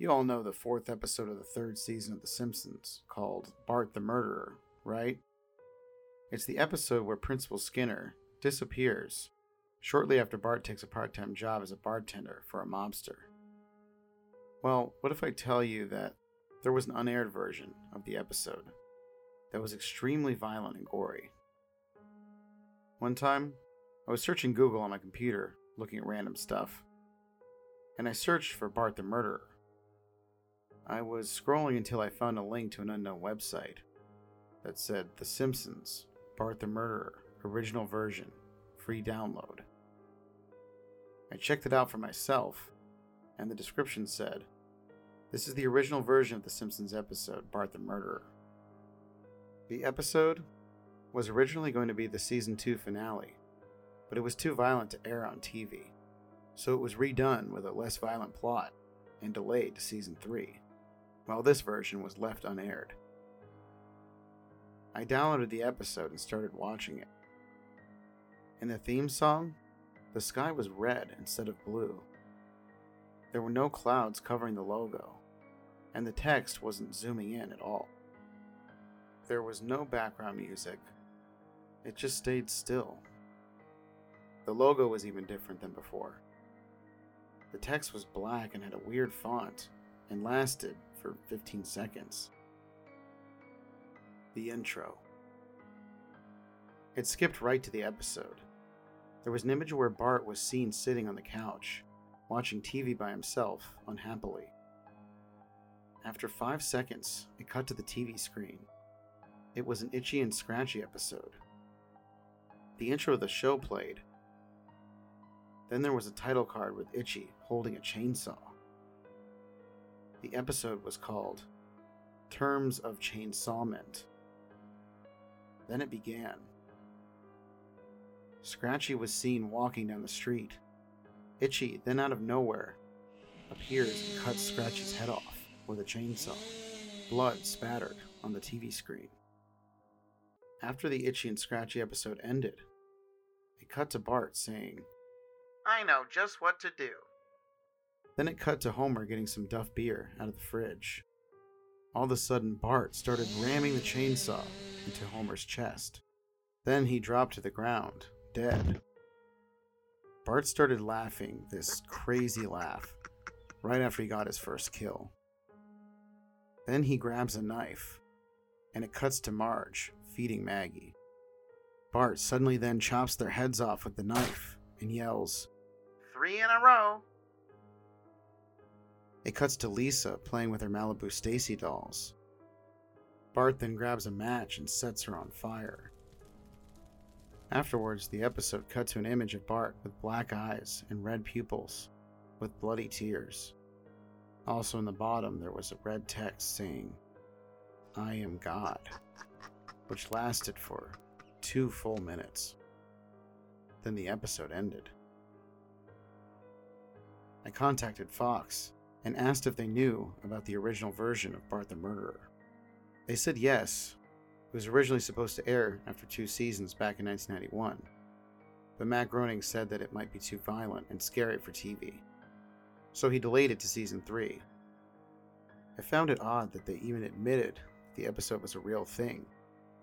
You all know the fourth episode of the third season of The Simpsons, called Bart the Murderer, right? It's the episode where Principal Skinner disappears shortly after Bart takes a part time job as a bartender for a mobster. Well, what if I tell you that there was an unaired version of the episode that was extremely violent and gory? One time, I was searching Google on my computer looking at random stuff, and I searched for Bart the Murderer. I was scrolling until I found a link to an unknown website that said The Simpsons, Bart the Murderer, original version, free download. I checked it out for myself, and the description said, This is the original version of The Simpsons episode, Bart the Murderer. The episode was originally going to be the season 2 finale, but it was too violent to air on TV, so it was redone with a less violent plot and delayed to season 3 while this version was left unaired. I downloaded the episode and started watching it. In the theme song, the sky was red instead of blue. There were no clouds covering the logo, and the text wasn't zooming in at all. There was no background music, it just stayed still. The logo was even different than before. The text was black and had a weird font and lasted for 15 seconds. The intro. It skipped right to the episode. There was an image where Bart was seen sitting on the couch, watching TV by himself, unhappily. After five seconds, it cut to the TV screen. It was an Itchy and Scratchy episode. The intro of the show played. Then there was a title card with Itchy holding a chainsaw. The episode was called Terms of Chainsawment. Then it began. Scratchy was seen walking down the street. Itchy, then out of nowhere, appears and cuts Scratchy's head off with a chainsaw. Blood spattered on the TV screen. After the Itchy and Scratchy episode ended, it cut to Bart saying, I know just what to do. Then it cut to Homer getting some Duff beer out of the fridge. All of a sudden, Bart started ramming the chainsaw into Homer's chest. Then he dropped to the ground, dead. Bart started laughing this crazy laugh right after he got his first kill. Then he grabs a knife, and it cuts to Marge feeding Maggie. Bart suddenly then chops their heads off with the knife and yells, Three in a row. It cuts to Lisa playing with her Malibu Stacy dolls. Bart then grabs a match and sets her on fire. Afterwards, the episode cuts to an image of Bart with black eyes and red pupils, with bloody tears. Also, in the bottom, there was a red text saying, I am God, which lasted for two full minutes. Then the episode ended. I contacted Fox and asked if they knew about the original version of Bart the Murderer. They said yes. It was originally supposed to air after two seasons back in 1991, but Matt Groening said that it might be too violent and scary for TV, so he delayed it to season 3. I found it odd that they even admitted the episode was a real thing,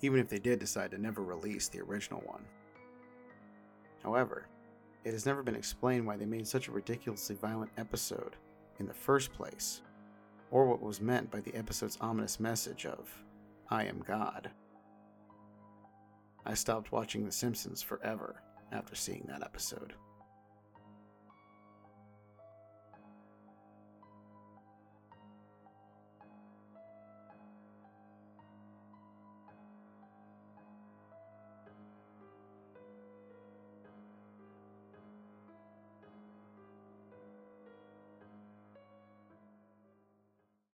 even if they did decide to never release the original one. However, it has never been explained why they made such a ridiculously violent episode in the first place, or what was meant by the episode's ominous message of, I am God. I stopped watching The Simpsons forever after seeing that episode.